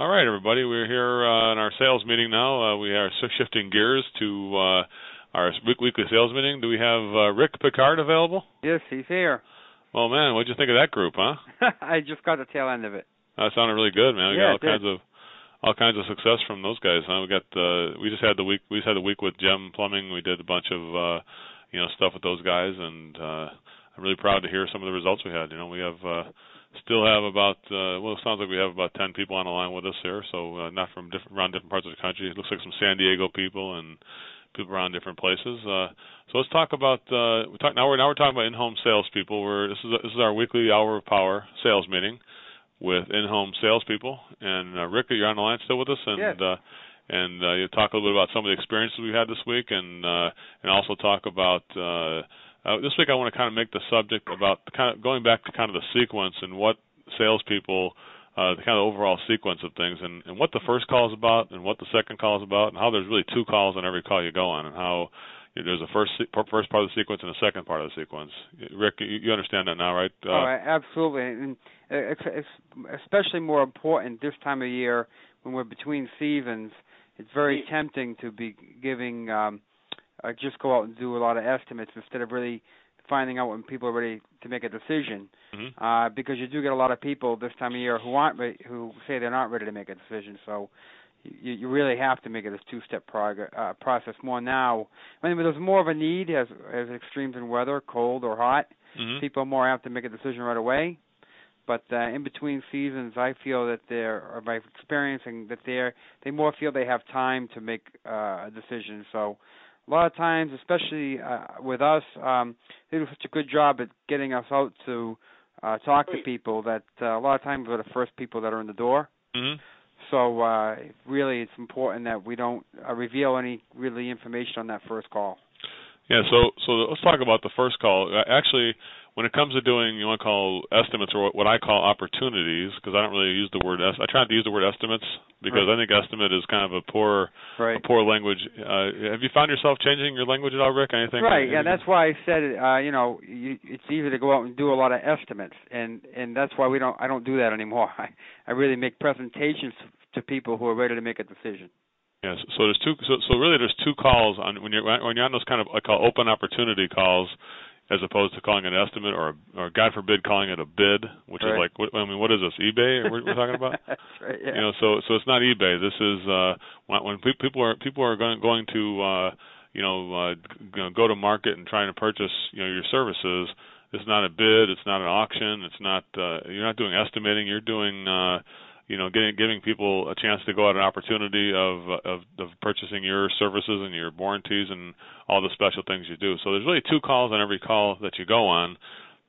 All right, everybody. We're here uh, in our sales meeting now. Uh, we are shifting gears to uh, our weekly sales meeting. Do we have uh, Rick Picard available? Yes, he's here. Well, man, what'd you think of that group, huh? I just got the tail end of it. That sounded really good, man. We yeah, got all kinds of all kinds of success from those guys. Huh? We got uh, we just had the week we just had the week with Gem Plumbing. We did a bunch of uh, you know stuff with those guys, and uh, I'm really proud to hear some of the results we had. You know, we have uh, still have about uh, well, it sounds like we have about 10 people on the line with us here. So uh, not from different around different parts of the country. It looks like some San Diego people and people around different places. Uh, so let's talk about uh, we talk now. We're now we're talking about in-home salespeople. We're this is this is our weekly hour of power sales meeting with in-home salespeople. And uh, Rick, you're on the line still with us, and yes. uh, and uh, you talk a little bit about some of the experiences we had this week, and uh, and also talk about. Uh, uh, this week, I want to kind of make the subject about kind of going back to kind of the sequence and what salespeople uh, the kind of overall sequence of things, and, and what the first call is about, and what the second call is about, and how there's really two calls on every call you go on, and how you know, there's a first first part of the sequence and a second part of the sequence. Rick, you, you understand that now, right? Uh, oh, absolutely, and it's, it's especially more important this time of year when we're between seasons. It's very tempting to be giving um, uh, just go out and do a lot of estimates instead of really finding out when people are ready to make a decision, mm-hmm. uh, because you do get a lot of people this time of year who aren't ready, who say they're not ready to make a decision. So you, you really have to make it a two-step prog- uh, process more now. I mean, there's more of a need as as extremes in weather, cold or hot. Mm-hmm. People more have to make a decision right away. But uh, in between seasons, I feel that they're, or by experiencing that they're, they more feel they have time to make uh, a decision. So a lot of times, especially uh, with us, um, they do such a good job at getting us out to uh, talk to people that uh, a lot of times we're the first people that are in the door. Mm-hmm. So uh, really, it's important that we don't uh, reveal any really information on that first call. Yeah. So so let's talk about the first call. Actually, when it comes to doing you want to call estimates or what I call opportunities, because I don't really use the word est- I try not to use the word estimates because right. I think estimate is kind of a poor right. a poor language. Uh, have you found yourself changing your language at all, Rick? Anything? Right. Yeah, that's why I said uh, you know you, it's easy to go out and do a lot of estimates, and and that's why we don't I don't do that anymore. I I really make presentations to people who are ready to make a decision. Yes. So there's two. So, so really, there's two calls on when you're when you're on those kind of I call open opportunity calls as opposed to calling it an estimate or or God forbid calling it a bid, which right. is like what, I mean, what is this eBay we're, we're talking about? That's right. Yeah. You know, so so it's not eBay. This is uh when, when people are people are going going to uh you know uh go to market and trying to purchase you know your services. It's not a bid. It's not an auction. It's not uh you're not doing estimating. You're doing uh you know, getting giving people a chance to go at an opportunity of, of of purchasing your services and your warranties and all the special things you do. So there's really two calls on every call that you go on.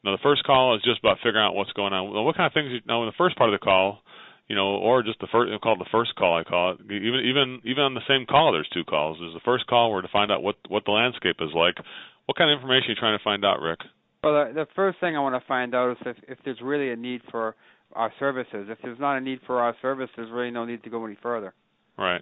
Now the first call is just about figuring out what's going on. Well, what kind of things you know in the first part of the call, you know, or just the first called the first call I call it. Even even even on the same call there's two calls. There's the first call where to find out what what the landscape is like. What kind of information are you trying to find out, Rick? Well, the, the first thing I want to find out is if if there's really a need for our services. If there's not a need for our service, there's really no need to go any further. Right.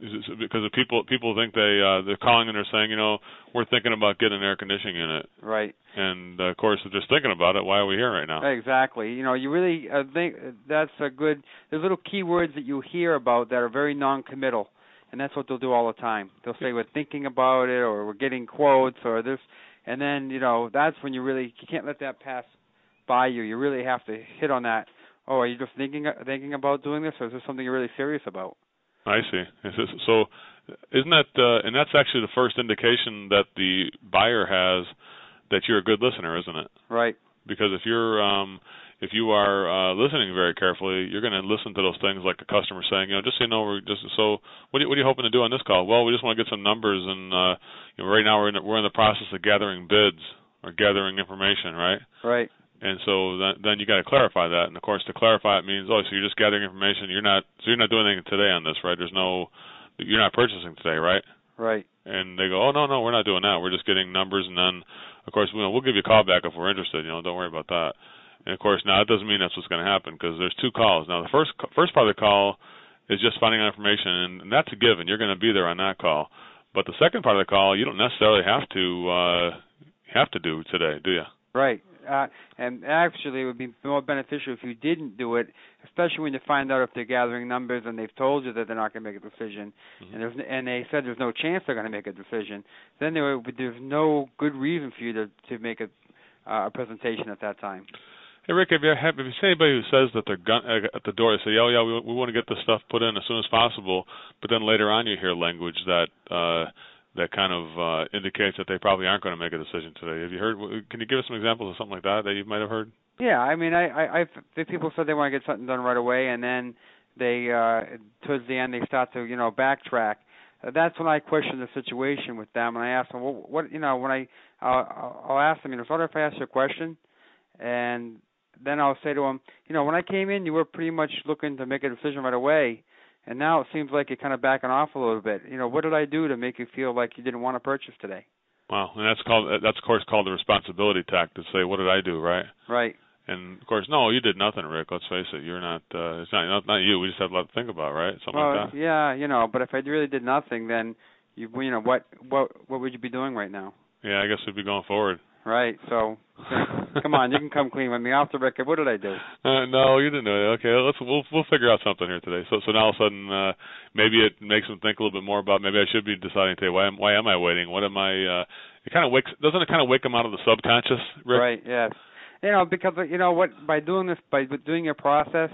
because people people think they uh, they're calling and they're saying, you know, we're thinking about getting an air conditioning unit. Right. And uh, of course, if they're just thinking about it, why are we here right now? Exactly. You know, you really uh, think that's a good. There's little keywords that you hear about that are very non-committal, and that's what they'll do all the time. They'll say we're thinking about it, or we're getting quotes, or this, and then you know that's when you really you can't let that pass by you. You really have to hit on that. Oh, are you just thinking thinking about doing this, or is this something you're really serious about? I see. So, isn't that uh, and that's actually the first indication that the buyer has that you're a good listener, isn't it? Right. Because if you're um, if you are uh, listening very carefully, you're going to listen to those things like a customer saying, you know, just so you know, we're just so. What are, you, what are you hoping to do on this call? Well, we just want to get some numbers, and uh, you know, right now we're in, we're in the process of gathering bids or gathering information, right? Right. And so then, then you got to clarify that. And of course, to clarify it means, oh, so you're just gathering information. You're not, so you're not doing anything today on this, right? There's no, you're not purchasing today, right? Right. And they go, oh no, no, we're not doing that. We're just getting numbers, and then, of course, you know, we'll give you a call back if we're interested. You know, don't worry about that. And of course, now it doesn't mean that's what's going to happen because there's two calls. Now, the first first part of the call is just finding out information, and that's a given. You're going to be there on that call. But the second part of the call, you don't necessarily have to uh, have to do today, do you? Right uh, and actually, it would be more beneficial if you didn't do it, especially when you find out if they're gathering numbers and they've told you that they're not going to make a decision, Mhm. and there's and they said there's no chance they're going to make a decision. Then there would, there's no good reason for you to to make a uh, a presentation at that time. Hey Rick, have you have, have you seen anybody who says that they're gun, uh, at the door? They say, "Oh yeah, we, we want to get this stuff put in as soon as possible," but then later on you hear language that uh, that kind of uh, indicates that they probably aren't going to make a decision today. Have you heard? Can you give us some examples of something like that that you might have heard? Yeah, I mean, I, I, the people said they want to get something done right away, and then they, uh towards the end, they start to, you know, backtrack. That's when I question the situation with them, and I ask them, well, what, you know, when I, I'll, I'll ask them, you know, what if I ask you a question, and then I'll say to them, you know, when I came in, you were pretty much looking to make a decision right away, and now it seems like you're kind of backing off a little bit. You know, what did I do to make you feel like you didn't want to purchase today? Wow, and that's called that's of course called the responsibility tact to say, "What did I do?" Right. Right. And of course, no, you did nothing, Rick. Let's face it. You're not. uh It's not not, not you. We just have a lot to think about, right? Something well, like that. yeah, you know, but if I really did nothing, then you, you know, what, what, what would you be doing right now? Yeah, I guess we'd be going forward. Right. So, come on, you can come clean with me off the record. What did I do? Uh, no, you didn't do it. Okay, let's we'll we'll figure out something here today. So so now all of a sudden, uh, maybe it makes them think a little bit more about maybe I should be deciding today. Why am why am I waiting? What am I? uh It kind of wakes doesn't it kind of wake them out of the subconscious, Rick? Right. Yes. You know, because you know what, by doing this, by doing your process,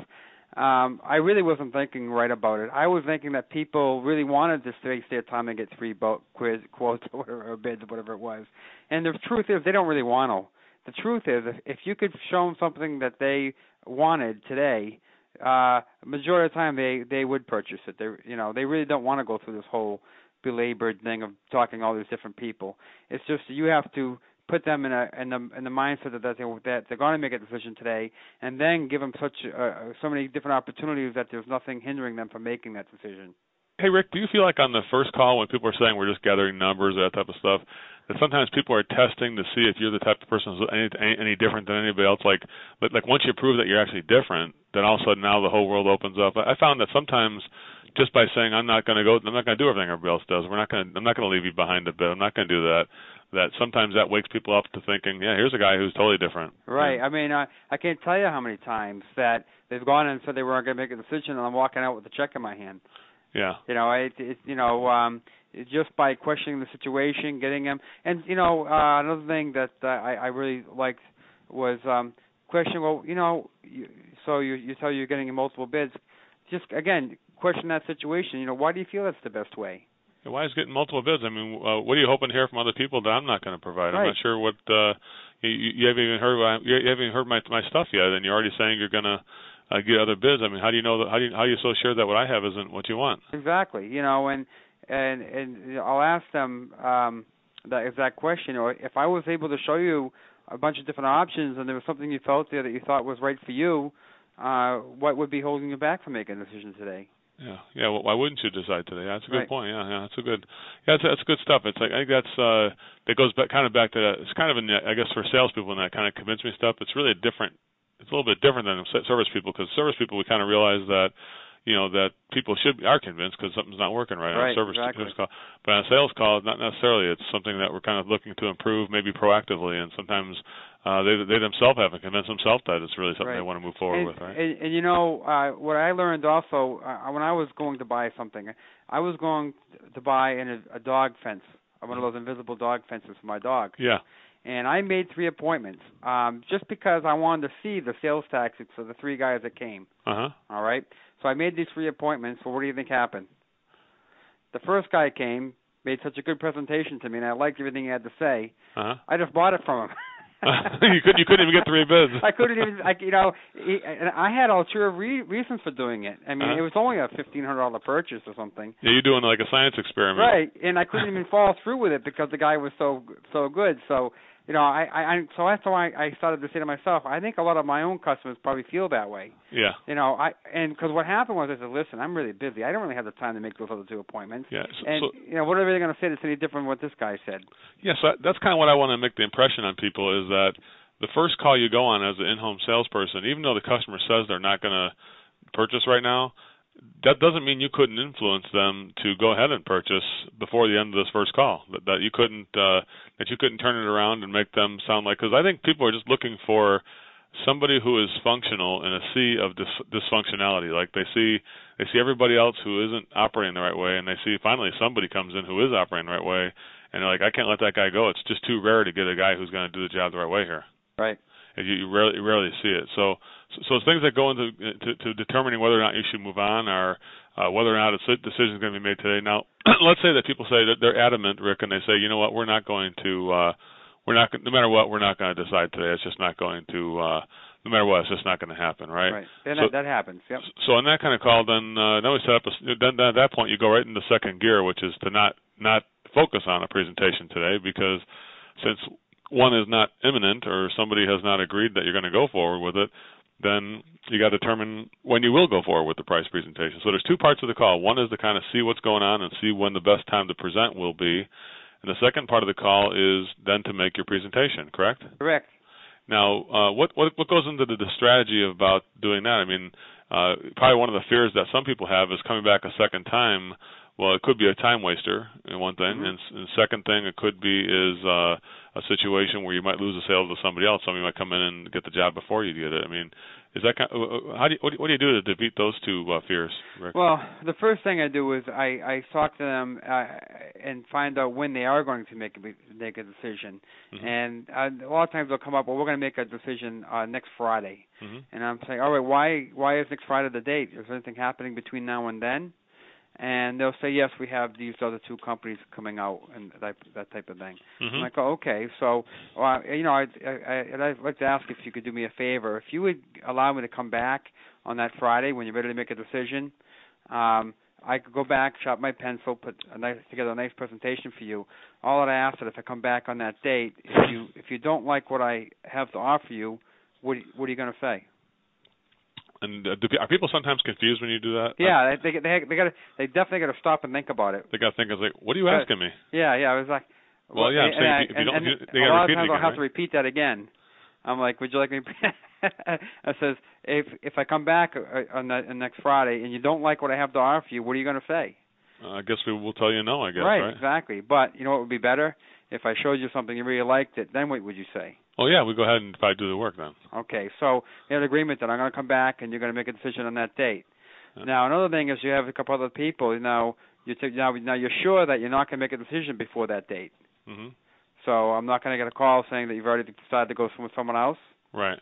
um, I really wasn't thinking right about it. I was thinking that people really wanted to waste their time and get free boat quiz quotes or whatever or bids or whatever it was. And the truth is, they don't really want to. The truth is, if, if you could show them something that they wanted today, uh, majority of the time they they would purchase it. They you know they really don't want to go through this whole belabored thing of talking to all these different people. It's just you have to put them in a in the in the mindset that that, they, that they're going to make a decision today, and then give them such uh, so many different opportunities that there's nothing hindering them from making that decision. Hey Rick, do you feel like on the first call when people are saying we're just gathering numbers that type of stuff, that sometimes people are testing to see if you're the type of person who's any any, any different than anybody else? Like, but like once you prove that you're actually different, then all of a sudden now the whole world opens up. I found that sometimes just by saying I'm not going to go, I'm not going to do everything everybody else does. We're not going. to I'm not going to leave you behind a bit. I'm not going to do that. That sometimes that wakes people up to thinking, yeah, here's a guy who's totally different. Right. I mean, I I can't tell you how many times that they've gone and said they weren't going to make a decision, and I'm walking out with a check in my hand. Yeah. You know, it, it you know, um just by questioning the situation, getting them, and you know, uh, another thing that uh, I I really liked was um question. Well, you know, you, so you you tell you're getting multiple bids. Just again, question that situation. You know, why do you feel that's the best way? Yeah, Why is getting multiple bids? I mean, uh, what are you hoping to hear from other people that I'm not going to provide? I'm not sure what uh, you, you haven't even heard. What you haven't even heard my my stuff yet, and you're already saying you're going to uh, get other bids. I mean, how do you know that? How do you how are you so sure that what I have isn't what you want? Exactly. You know, and and and I'll ask them um that exact question. Or if I was able to show you a bunch of different options, and there was something you felt there that you thought was right for you, uh, what would be holding you back from making a decision today? Yeah, yeah. Well, why wouldn't you decide today? That's a good Right. point. Yeah, yeah. That's a good. Yeah, that's, that's good stuff. It's like I think that's uh that goes back kind of back to that. It's kind of in the, I guess for salespeople and that kind of convince me stuff. It's really a different. It's a little bit different than service people because service people we kind of realize that you know that people should be, are convinced because something's not working right, on a service exactly. call. But on a sales call, not necessarily. It's something that we're kind of looking to improve, maybe proactively, and sometimes uh, they they themselves haven't convinced themselves that it's really something Right. they want to move forward and, with, right? And, and you know uh, what I learned also uh, when I was going to buy something, I was going to buy an, a dog fence, one of those invisible dog fences for my dog, yeah. and I made three appointments um, just because I wanted to see the sales tactics of the three guys that came. Uh huh. All right, so I made these three appointments. Well, what do you think happened? The first guy came, made such a good presentation to me, and I liked everything he had to say. Uh huh. I just bought it from him. you couldn't you couldn't even get three bids. I couldn't even, I, you know, he, and I had ulterior re- reasons for doing it. I mean, Uh-huh. it was only a fifteen hundred dollar purchase or something, Yeah, you're doing like a science experiment. right? And I couldn't even follow through with it because the guy was so so good. So, you know, I, I, I so that's why I started to say to myself, I think a lot of my own customers probably feel that way. Yeah. You know, I and because what happened was I said, listen, I'm really busy. I don't really have the time to make those other two appointments. Yeah. So, And so you know, what are they going to say that's any different than what this guy said? yeah, so that's kind of what I want to make the impression on people is that the first call you go on as an in-home salesperson, even though the customer says they're not going to purchase right now, that doesn't mean you couldn't influence them to go ahead and purchase before the end of this first call. That, that you couldn't uh, that you couldn't turn it around and make them sound like because I think people are just looking for somebody who is functional in a sea of dis- dysfunctionality. Like they see they see everybody else who isn't operating the right way, and they see finally somebody comes in who is operating the right way, and they're like, I can't let that guy go. It's just too rare to get a guy who's going to do the job the right way here. Right. And you, you rarely you rarely see it. So so things that go into to, to determining whether or not you should move on are uh, whether or not a decision is going to be made today. Now, let's say that people say that they're adamant, Rick, and they say, you know what, we're not going to. uh we're not no matter what we're not going to decide today. It's just not going to uh no matter what, it's just not going to happen, right? Right. Then so, that, that happens. Yep. So on that kind of call, then uh, then we set up. A, then, then at that point, you go right into second gear, which is to not not focus on a presentation today because since one is not imminent or somebody has not agreed that you're going to go forward with it, then you got to determine when you will go forward with the price presentation. So there's two parts of the call. One is to kind of see what's going on and see when the best time to present will be. And the second part of the call is then to make your presentation, correct? Correct. Now, uh, what, what what goes into the, the strategy about doing that? I mean, uh, probably one of the fears that some people have is coming back a second time. Well, it could be a time waster, and one thing, mm-hmm. and, and second thing it could be is uh, a situation where you might lose a sale to somebody else. Somebody might come in and get the job before you get it. I mean, is that kind of, uh, uh, how do you, what, do you, what do you do to defeat those two uh, fears? Rick? Well, the first thing I do is I I talk to them uh, and find out when they are going to make a make a decision. Mm-hmm. And uh, a lot of times they'll come up, well, we're going to make a decision uh, next Friday. Mm-hmm. And I'm saying, all right, why why is next Friday the date? Is there anything happening between now and then? And they'll say yes we have these other two companies coming out and that that type of thing mm-hmm. i'm like oh okay so well, you know I, I i'd like to ask if you could do me a favor if you would allow me to come back on that friday when you're ready to make a decision um I could go back, sharpen my pencil, put a nice together a nice presentation for you. All that I ask is if I come back on that date, if you if you don't like what I have to offer you, what what are you going to say? And uh, do, are people sometimes confused when you do that? Yeah, they they they, they got they definitely got to stop and think about it. They got to think, I was like, what are you asking me? Yeah, yeah. I was like, well, yeah, I'm saying I, if you, if you don't, and, if you, they a got lot to of repeat times it again, I'll have right? to repeat that again. I'm like, would you like me? I says, if if I come back uh, on the next Friday and you don't like what I have to offer you, what are you going to say? Uh, I guess we will tell you no. I guess right, right, exactly. But you know what would be better if I showed you something you really liked it. Then what would you say? Oh yeah, we go ahead and probably do the work then. Okay, so we have an agreement that I'm going to come back and you're going to make a decision on that date. Yeah. Now another thing is you have a couple other people. Now you t- now now you're sure that you're not going to make a decision before that date. Mm-hmm. So I'm not going to get a call saying that you've already decided to go with someone else. Right.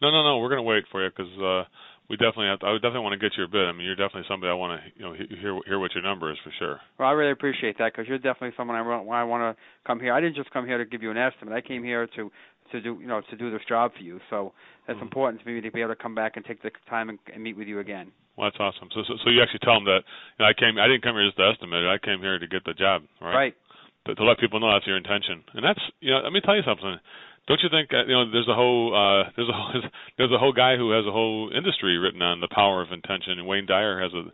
No, no, no. We're going to wait for you because uh, we definitely have. To, I would definitely want to get your bid. I mean, you're definitely somebody I want to you know hear hear what your number is for sure. Well, I really appreciate that because you're definitely someone I want. I want to come here. I didn't just come here to give you an estimate. I came here to to do you know to do this job for you. So that's mm-hmm. important to me to be able to come back and take the time and, and meet with you again. Well, that's awesome. So, so, so you actually tell them that you know, I came. I didn't come here just to estimate. I came here to get the job, right? Right. To, to let people know that's your intention, and that's you know. Let me tell you something. Don't you think uh, you know? There's a whole uh, there's a whole, there's a whole guy who has a whole industry written on the power of intention, and Wayne Dyer has a,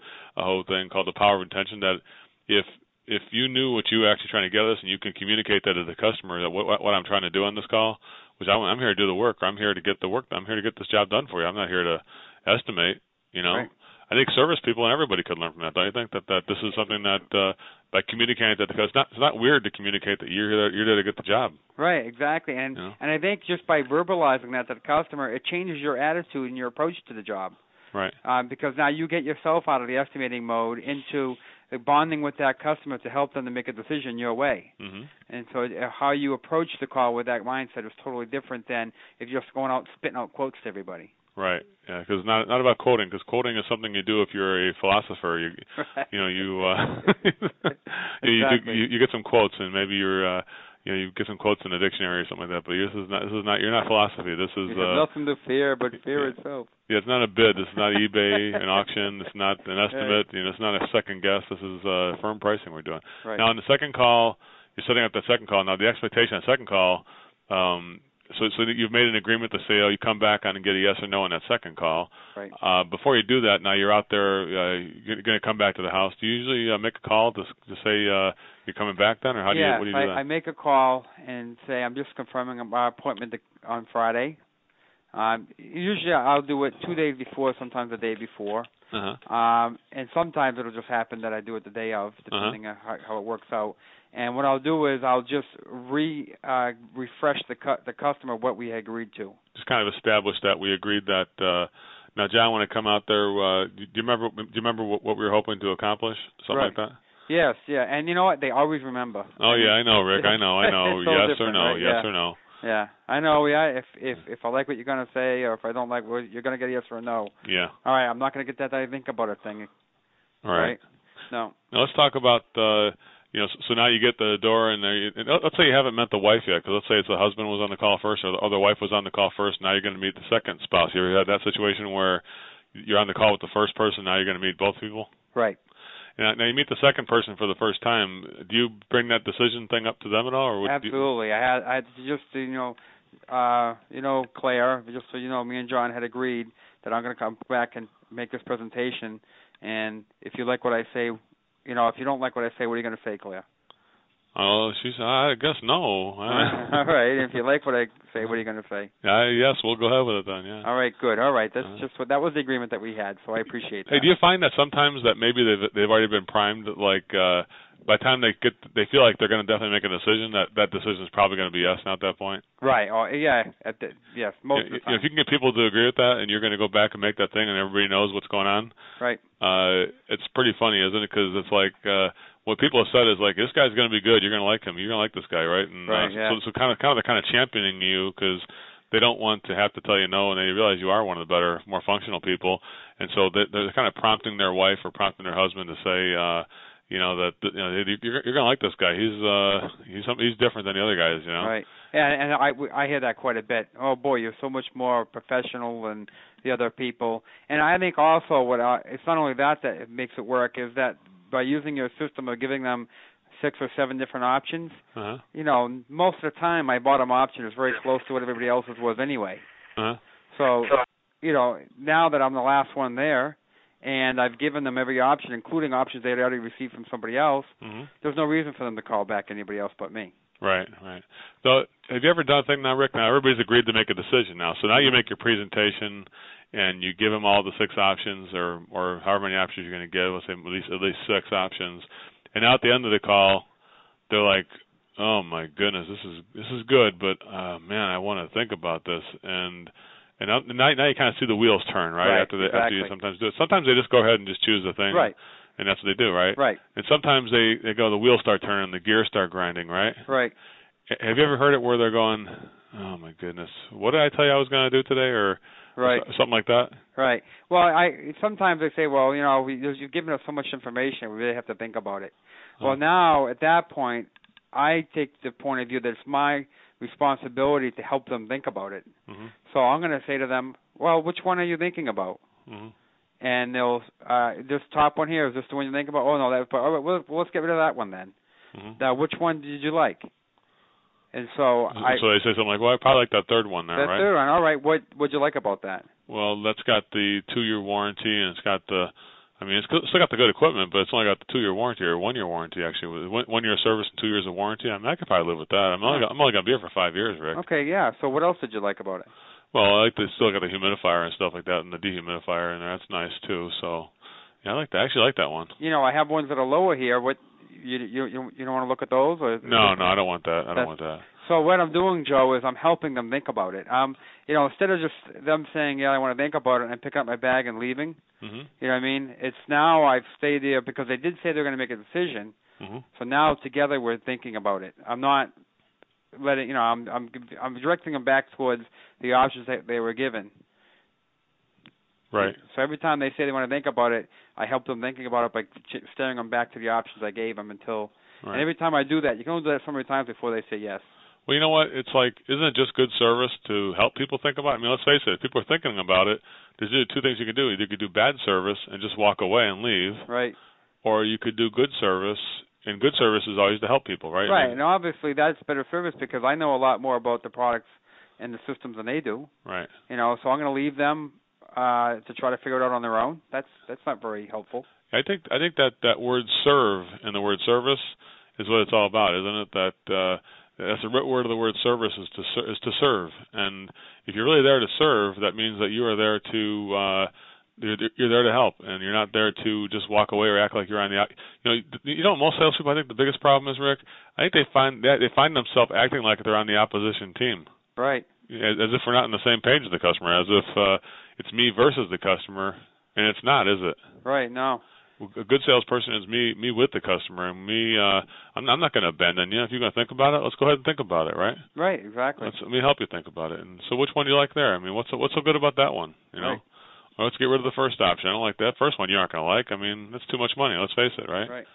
a whole thing called the power of intention. That if if you knew what you were actually trying to get us, and you can communicate that to the customer that what, what I'm trying to do on this call, which I, I'm here to do the work. I'm here to get the work. I'm here to get this job done for you. I'm not here to estimate. You know, right. I think service people and everybody could learn from that. Don't you think that that this is something that uh, by communicating that because it's not it's not weird to communicate that you're there, you're there to get the job. Right, exactly, and you know? and I think just by verbalizing that to the customer, it changes your attitude and your approach to the job. Right. Um, because now you get yourself out of the estimating mode into bonding with that customer to help them to make a decision your way. Mm-hmm. And so uh, how you approach the call with that mindset is totally different than if you're just going out spitting out quotes to everybody. Right. Yeah, because not not about quoting, because quoting is something you do if you're a philosopher. You right. you know you uh you, you, you get some quotes and maybe you're uh you know you get some quotes in a dictionary or something like that. But this is not this is not you're not philosophy. This is uh, nothing to fear but fear yeah. itself. Yeah, it's not a bid. This is not eBay, an auction. It's not an estimate. You know, it's not a second guess. This is uh, firm pricing we're doing. Right. Now, on the second call, you're setting up the second call. Now, the expectation on second call, um, so so you've made an agreement to say, oh, you come back on and get a yes or no on that second call. Right. Uh, before you do that, now you're out there, uh, you're going to come back to the house. Do you usually uh, make a call to to say uh, you're coming back then, or how do yeah, you what do you I, do that? I make a call and say I'm just confirming my appointment to, on Friday. Um, usually I'll do it two days before, sometimes the day before. Uh-huh. Um, and sometimes it'll just happen that I do it the day of, depending on how, how it works out. And what I'll do is I'll just re uh, refresh the cu- the customer what we agreed to. Just kind of establish that we agreed that. uh now, John, when I come out there, uh, do you remember? Do you remember what, what we were hoping to accomplish? Something Right. like that. Yes, yeah, and you know what? They always remember. Oh yeah, I know, Rick. I know, I know. So yes or no? right? Yes Yeah. or no? Yeah, I know. Yeah, if if if I like what you're gonna say, or if I don't like what you're gonna get a yes or a no. Yeah. All right, I'm not gonna get that. I think about it thing. All right. No. Now let's talk about uh you know so, so now you get the door and you, and let's say you haven't met the wife yet because let's say it's the husband was on the call first or the other wife was on the call first now you're going to meet the second spouse you ever had that situation where you're on the call with the first person now you're going to meet both people Right. now, now you meet the second person for the first time do you bring that decision thing up to them at all or would you, Absolutely. I had I had to just you know, uh, you know, Claire, just so you know, me and John had agreed that I'm going to come back and make this presentation. And if you like what I say, you know, if you don't like what I say, what are you going to say, Claire? oh she said i guess no All right. If you like what I say, what are you going to say? I, yes we'll go ahead with it then yeah All right. Good. All right. That's Uh-huh. just what that was the agreement that we had. So I appreciate that. Hey, do you find that sometimes that maybe they've they've already been primed like uh by the time they get they feel like they're going to definitely make a decision that that decision is probably going to be yes now at that point. Right. Oh, yeah. At the, yes. Most of the If-. If you can get people to agree with that, and you're going to go back and make that thing, and everybody knows what's going on, Right. uh, it's pretty funny, isn't it? Because it's like uh, what people have said is like this guy's going to be good. You're going to like him. You're going to like this guy, right? And Right, uh, yeah. so, so kind of kind of they're kind of championing you because they don't want to have to tell you no, and they realize you are one of the better, more functional people, and so they, they're kind of prompting their wife or prompting their husband to say. uh you know that you know you're you're gonna like this guy. He's uh he's some, he's different than the other guys. You know. Right. And and I I hear that quite a bit. Oh boy, you're so much more professional than the other people. And I think also what I, it's not only that that it makes it work is that by using your system of giving them six or seven different options, Uh-huh. you know, most of the time my bottom option is very close to what everybody else's was anyway. Uh-huh. So, you know, now that I'm the last one there and I've given them every option, including options they'd already received from somebody else, hmm there's no reason for them to call back anybody else but me. Right, right. So, have you ever done a thing now, Rick? Now everybody's agreed to make a decision now. So now you make your presentation, and you give them all the six options, or or however many options you're going to give. Let's say at least at least six options. And now at the end of the call, they're like, "Oh my goodness, this is this is good, but uh man, I want to think about this." And and now now now you kind of see the wheels turn, right? Right, after they after you sometimes do it. Sometimes they just go ahead and just choose the thing, Right. And that's what they do, right? Right. And sometimes they they go, the wheels start turning, the gears start grinding, right? Right. Have you ever heard it where they're going, "Oh my goodness, what did I tell you I was going to do today?" or Right. something like that? Right. Well, I sometimes they say, well, you know, we, you've given us so much information, we really have to think about it. Well, Oh. now at that point, I take the point of view that it's my responsibility to help them think about it. Mhm. So I'm going to say to them, well, which one are you thinking about? Mhm. And they'll, uh, this top one here is this the one you think about? Oh no, that. But all right, well, let's get rid of that one then. Mhm. Now, which one did you like? And so I. so they say something like, "Well, I probably like that third one there, that right?" third one. All right. What what'd you like about that? Well, that's got the two-year warranty, and it's got the. I mean, it's still got the good equipment, but it's only got the two-year warranty or one-year warranty actually. With One, one year of service and two years of warranty. I mean, I could probably live with that. I'm only, I'm only gonna be here for five years, Rick. Okay. Yeah. So what else did you like about it? Well, I like the still got the humidifier and stuff like that, and the dehumidifier in there. That's nice too. So, yeah, I like that. I actually like that one. you know, I have ones that are lower here. What you you you, you don't want to look at those? Or No, no, I don't want that. I don't want that. So what I'm doing, Joe, is I'm helping them think about it. Um, you know, instead of just them saying, "Yeah, I want to think about it," and picking up my bag and leaving. Mhm. You know what I mean? It's now I've stayed there because they did say they're going to make a decision. Mhm. So now together we're thinking about it. I'm not letting you know. I'm I'm I'm directing them back towards the options that they were given. Right. So every time they say they want to think about it, I help them thinking about it by steering them back to the options I gave them until. Right. And every time I do that, you can only do that so many times before they say yes. Well, you know what? It's like, isn't it just good service to help people think about it? I mean, let's face it. If people are thinking about it, there's either two things you can do. Either you could do bad service and just walk away and leave, Right. or you could do good service. And good service is always to help people, right? I Right. mean, And obviously that's better service because I know a lot more about the products and the systems than they do. right. You know, so I'm going to leave them uh to try to figure it out on their own. That's that's not very helpful. I think I think that that word serve and the word service is what it's all about, isn't it? That uh that's the root word of the word service is to ser- is to serve. And if you're really there to serve, that means that you are there to uh, you're, you're there to help, and you're not there to just walk away or act like you're on the. You know, you know, most salespeople. I think the biggest problem is Rick. I think they find that they find themselves acting like they're on the opposition team. Right. As, as if we're not on the same page as the customer, as if uh, it's me versus the customer, and it's not, is it? Right. No a good salesperson is me me with the customer and me uh i'm, I'm not going to abandon you. If you're going to think about it let's go ahead and think about it right? Right exactly. Let's, let me help you think about it. And so which one do you like there? I mean what's so, what's so good about that one you know? Right. well, let's get rid of the first option. I don't like that first one you aren't going to like. I mean that's too much money let's face it right? Right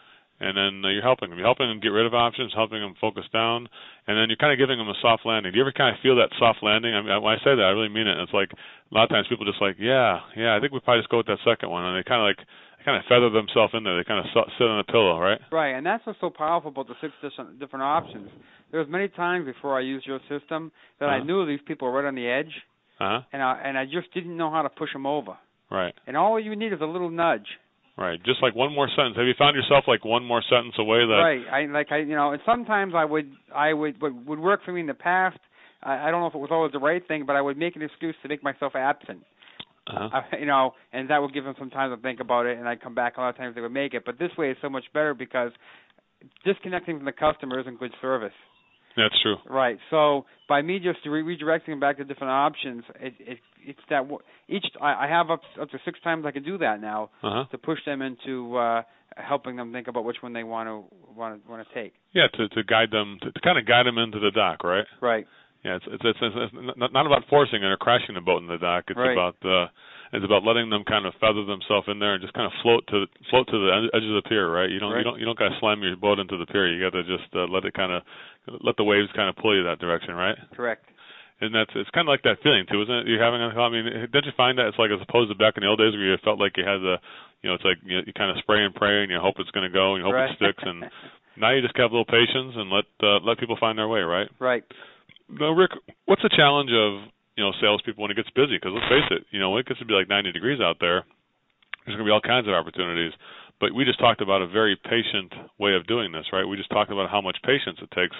and then uh, you're helping them. You're helping them get rid of options, helping them focus down, and then you're kind of giving them a soft landing. Do you ever kind of feel that soft landing? I mean, when I say that, I really mean it. It's like a lot of times people just like, yeah, yeah, I think we probably just go with that second one, and they kind of like kind of feather themselves in there. They kind of sit on a pillow, right? Right, and that's what's so powerful about the six different different options. There was many times before I used your system that uh-huh. I knew these people were right on the edge, uh-huh. and I and I just didn't know how to push them over. Right. And all you need is a little nudge. Right, just like one more sentence. Have you found yourself like one more sentence away that? Right, I like I you know, and sometimes I would I would would, would work for me in the past. I, I don't know if it was always the right thing, but I would make an excuse to make myself absent. Uh-huh. Uh, you know, and that would give them some time to think about it, and I'd come back. A lot of times they would make it, but this way is so much better because disconnecting from the customer isn't good service. That's true. Right. So by me just re- redirecting them back to different options, it, it it's that w- each I, I have up up to six times I can do that now uh-huh. to push them into uh helping them think about which one they want to want to want to take. Yeah, to to guide them to, to kind of guide them into the dock, right? Right. Yeah, it's it's, it's, it's not about forcing it or crashing the boat in the dock. It's right. about uh, it's about letting them kind of feather themselves in there and just kind of float to float to the edge of the pier, right? You don't right. you don't you don't got to slam your boat into the pier. You got to just uh, let it kind of let the waves kind of pull you that direction, right? Correct. And that's it's kind of like that feeling too, isn't it? You're having a, I mean, don't you find that it's like as opposed to back in the old days where you felt like you had the, you know, it's like you, you kind of spray and pray and you hope it's going to go and you hope right. it sticks and now you just have a little patience and let uh, let people find their way, right? Right. Now, Rick, what's the challenge of you know salespeople when it gets busy? Because let's face it, you know when it gets to be like 90 degrees out there, there's going to be all kinds of opportunities. But we just talked about a very patient way of doing this, right? We just talked about how much patience it takes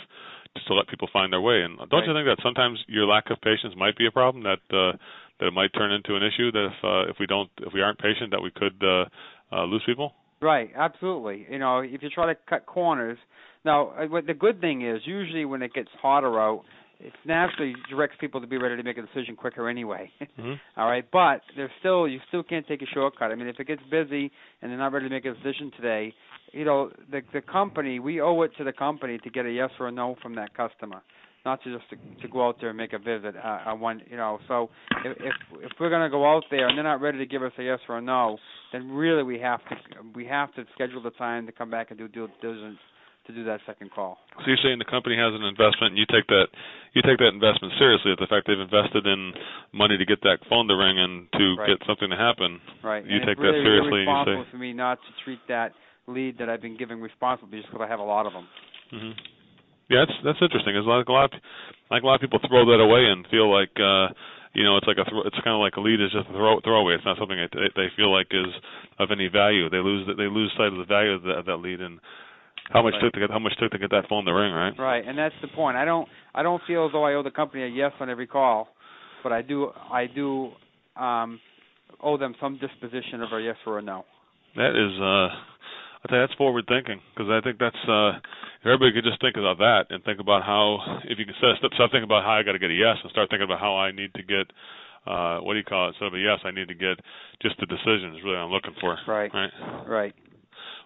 just to let people find their way. And don't right. you think that sometimes your lack of patience might be a problem that uh, that it might turn into an issue that if uh, if we don't if we aren't patient that we could uh, uh, lose people? Right, absolutely. You know, if you try to cut corners. Now, what the good thing is, usually when it gets hotter out, it naturally directs people to be ready to make a decision quicker anyway. mm-hmm. All right, but there's still you still can't take a shortcut. I mean, if it gets busy and they're not ready to make a decision today, you know, the the company we owe it to the company to get a yes or a no from that customer, not to just to, to go out there and make a visit. Uh, I want you know, so if if if we're going to go out there and they're not ready to give us a yes or a no, then really we have to we have to schedule the time to come back and do due diligence to do that second call. So you're saying the company has an investment, and you take that you take that investment seriously. The fact they've invested in money to get that phone to ring and to right. get something to happen. Right. You and take it's really, that seriously, really responsible and you say, for me not to treat that lead that I've been giving responsibly just because I have a lot of them. Mm-hmm. Yeah, that's that's interesting. It's like a lot, of, like a lot of people throw that away and feel like. uh you know, it's like a th- it's kind of like a lead is just a throw throwaway. It's not something that they, they feel like is of any value. They lose they lose sight of the value of, the, of that lead and how much right. took to get how much took to get that phone to ring, right? Right, and that's the point. I don't I don't feel as though I owe the company a yes on every call, but I do I do um owe them some disposition of a yes or a no. That is uh I think that's forward thinking because I think that's uh if everybody could just think about that and think about how if you can start, start thinking about how I got to get a yes and start thinking about how I need to get uh what do you call it instead of a yes I need to get just the decision is really I'm looking for right right right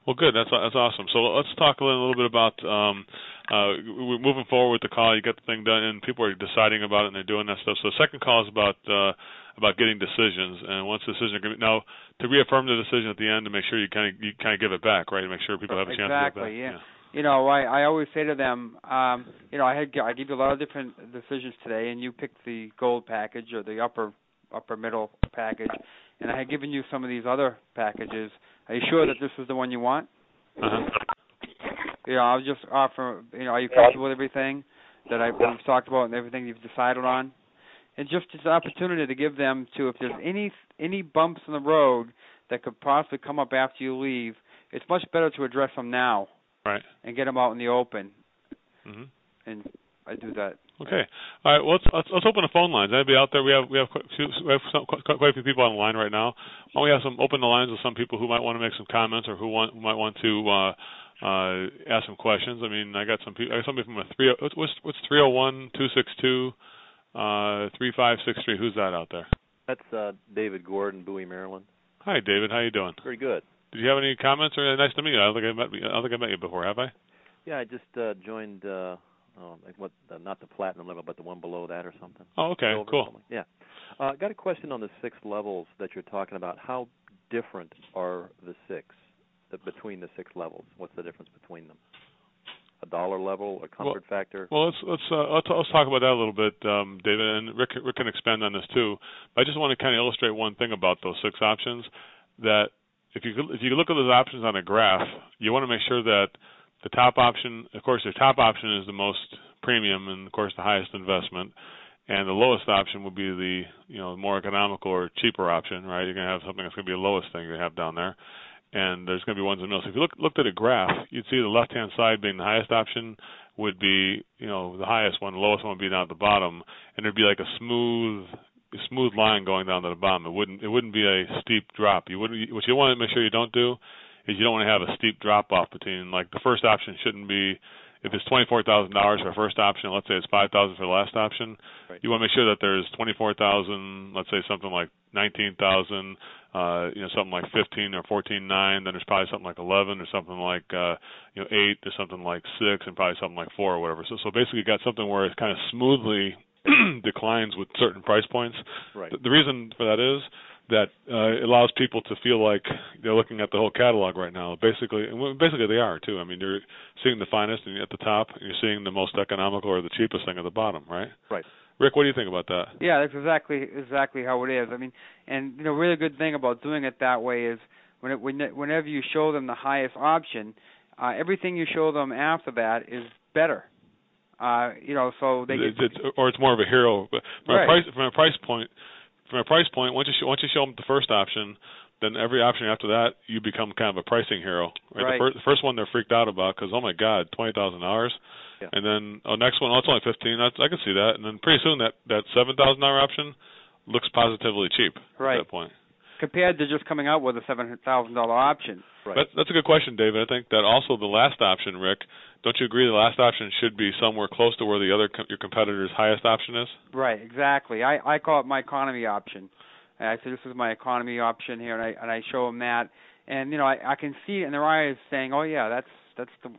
well, good. That's that's awesome. So let's talk a little, a little bit about um, uh, we're moving forward with the call. You get the thing done, and people are deciding about it, and they're doing that stuff. So the second call is about uh, about getting decisions, and once the decisions are now to reaffirm the decision at the end to make sure you kind of you kind of give it back, right? To make sure people have a exactly, chance to give it back. Yeah. yeah. You know, I I always say to them, um, you know, I had I gave you a lot of different decisions today, and you picked the gold package or the upper upper middle package, and I had given you some of these other packages. Are you sure that this is the one you want? Uh-huh. You know, I'll just offer. You know, are you comfortable with everything that I, we've talked about and everything you've decided on? And just as an opportunity to give them to, if there's any any bumps in the road that could possibly come up after you leave, it's much better to address them now. Right. And get them out in the open. Mm-hmm. And I do that. Okay. All right. Well, let's, let's let's open the phone lines. Anybody out there? We have we have quite, we have some, quite, quite a few people on the line right now. Why don't we have some open the lines with some people who might want to make some comments or who want who might want to uh, uh, ask some questions. I mean, I got some people. I got somebody from a three. What's what's three zero one two six two uh three five six three? Who's that out there? That's uh, David Gordon, Bowie, Maryland. Hi, David. How you doing? Very good. Did you have any comments or nice to meet you? I don't think I met. I don't think I met you before, have I? Yeah, I just uh, joined. Uh, oh, like what? Uh, not the platinum level, but the one below that or something. Oh, okay, Silver cool. something. Yeah. Uh, got a question on the six levels that you're talking about. How different are the six the, between the six levels? What's the difference between them? A dollar level, a comfort factor. Well, let's let's uh, let's, let's talk about that a little bit, um, David, and Rick, Rick can expand on this too. But I just want to kind of illustrate one thing about those six options. That if you if you look at those options on a graph, you want to make sure that the top option, of course, your top option is the most premium and of course the highest investment, and the lowest option would be the you know more economical or cheaper option, right? You're to have something that's to be the lowest thing you have down there and there's to be ones middle. So if you look looked at a graph, you'd see the left hand side being the highest option would be you know the highest one, the lowest one would be down at the bottom, and there'd be like a smooth smooth line going down to the bottom. It wouldn't it wouldn't be a steep drop. You wouldn't what you want to make sure you don't do is you don't want to have a steep drop off between like the first option shouldn't be if it's twenty four thousand dollars for the first option, let's say it's five thousand for the last option, Right. you want to make sure that there's twenty four thousand, let's say something like nineteen thousand, uh, you know, something like fifteen or fourteen nine, then there's probably something like eleven or something like uh you know, eight or something like six and probably something like four or whatever. So so basically you got something where it kind of smoothly declines with certain price points. Right. The, the reason for that is that uh, allows people to feel like they're looking at the whole catalog right now. Basically, and basically they are too. I mean, you're seeing the finest and at the top, and you're seeing the most economical or the cheapest thing at the bottom, right? Right. Rick, what do you think about that? Yeah, that's exactly exactly how it is. I mean, and you know, really good thing about doing it that way is when it, when whenever you show them the highest option, uh, everything you show them after that is better. Uh, you know, so they It's- get it's- or it's more of a hero. But from Right. a price from a price point, from a price point, once you show, once you show them the first option, then every option after that, you become kind of a pricing hero. Right. Right. The, first, the first one they're freaked out about because oh my god, twenty thousand dollars. Yeah. And then oh, next one, oh, it's only fifteen. That's, I can see that. And then pretty soon that that seven thousand dollar option looks positively cheap Right. at that point. compared to just coming out with a seven thousand dollar option. Right. That, that's a good question, David. I think that also the last option, Rick. Don't you agree the last option should be somewhere close to where the other co- your competitor's highest option is? Right, exactly. I I call it my economy option. And I say this is my economy option here, and I and I show them that, and you know I I can see it in their eyes saying, oh yeah, that's that's the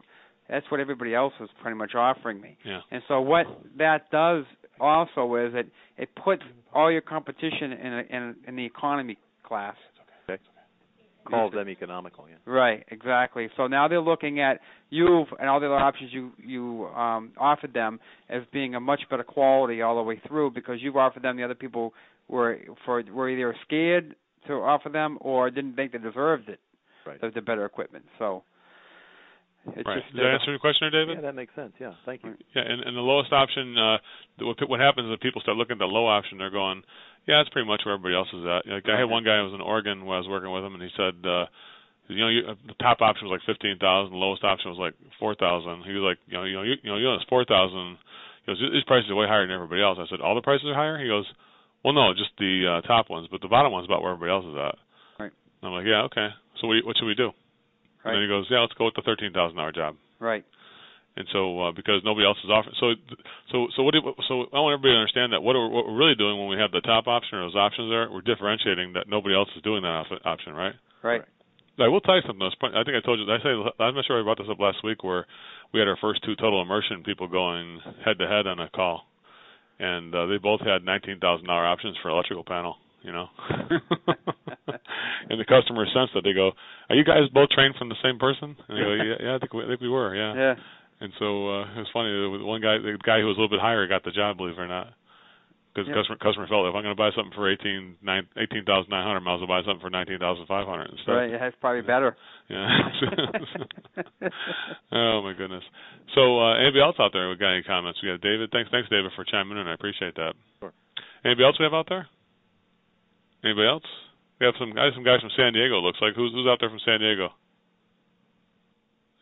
that's what everybody else is pretty much offering me. Yeah. And so what that does also is it it puts all your competition in a, in in the economy class. Calls them economical. Yeah. Right, exactly. So now they're looking at you and all the other options you you um, offered them as being a much better quality all the way through because you've offered them the other people were for were either scared to offer them or didn't think they deserved it, Right. the, the better equipment. So it's right. just Does that answer your question, there, David? Yeah, that makes sense. Yeah. Thank you. Yeah, and, and the lowest option, uh, what, what happens is people start looking at the low option. They're going, yeah, that's pretty much where everybody else is at. Like, I had one guy who was in Oregon when I was working with him, and he said, uh, you know, you, uh, the top option was like fifteen thousand, the lowest option was like four thousand. He was like, you know, you know, you, you know, you know, it's four thousand. He goes, these prices are way higher than everybody else. I said, all the prices are higher. He goes, well, no, just the uh, top ones, but the bottom one's about where everybody else is at. Right. And I'm like, yeah, okay. So what, what should we do? And then he goes, yeah, let's go with the thirteen thousand dollar job. right. and so uh, because nobody else is offering. So so so what? Do, so I want everybody to understand that what we're, what we're really doing when we have the top option or those options there, we're differentiating that nobody else is doing that op- option, right? Right. I will tell you something. I was point- I think I told you. I say I'm not sure I brought this up last week where we had our first two total immersion people going head to head on a call, and uh, they both had nineteen thousand dollar options for electrical panel. You know, and the customer sense that they go, "Are you guys both trained from the same person?" And they go, "Yeah, yeah, I think we, I think we were, yeah." Yeah. And so uh, it was funny. The one guy, the guy who was a little bit higher, got the job. Believe it or not, because the customer customer felt if I'm going to buy something for eighteen nine eighteen thousand nine hundred, might as well buy something for nineteen thousand five hundred instead. Right. That's probably better. Yeah. oh my goodness. So uh, anybody else out there? We got any comments? We got David. Thanks, thanks, David, for chiming in. I appreciate that. Sure. Anybody else we have out there? Anybody else? We have some guys, some guys from San Diego. Looks like who's who's out there from San Diego?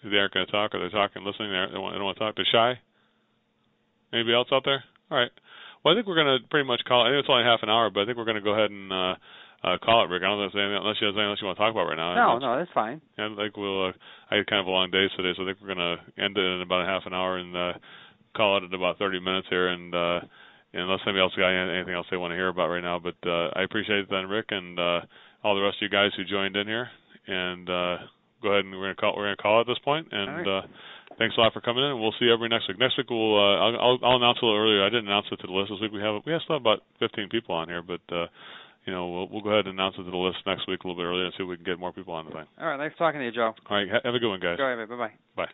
They aren't going to talk, or they're talking, listening. They, they, want, they don't want to talk. They're shy. Anybody else out there? All right. Well, I think we're going to pretty much call. I think it's only half an hour, but I think we're going to go ahead and uh, uh, call it, Rick. I don't know if there's anything, unless you have anything else you want to talk about right now. No, no, that's fine. I think we'll. Uh, I had kind of a long day today, so I think we're going to end it in about a half an hour and uh, call it at about 30 minutes here. And uh, unless anybody else got anything else they want to hear about right now, but uh, I appreciate it then, Rick, and uh, all the rest of you guys who joined in here. And uh, go ahead and we're going to call. We're to call it at this point. And right. uh, thanks a lot for coming in. And we'll see you every next week. Next week we'll. Uh, I'll, I'll, I'll announce a little earlier. I didn't announce it to the list this week. We have we have still about 15 people on here, but. uh you know, we'll, we'll go ahead and announce it to the list next week a little bit earlier and see if we can get more people on the thing. All right, nice talking to you, Joe. All right, have a good one, guys. Go ahead, bye bye. Bye.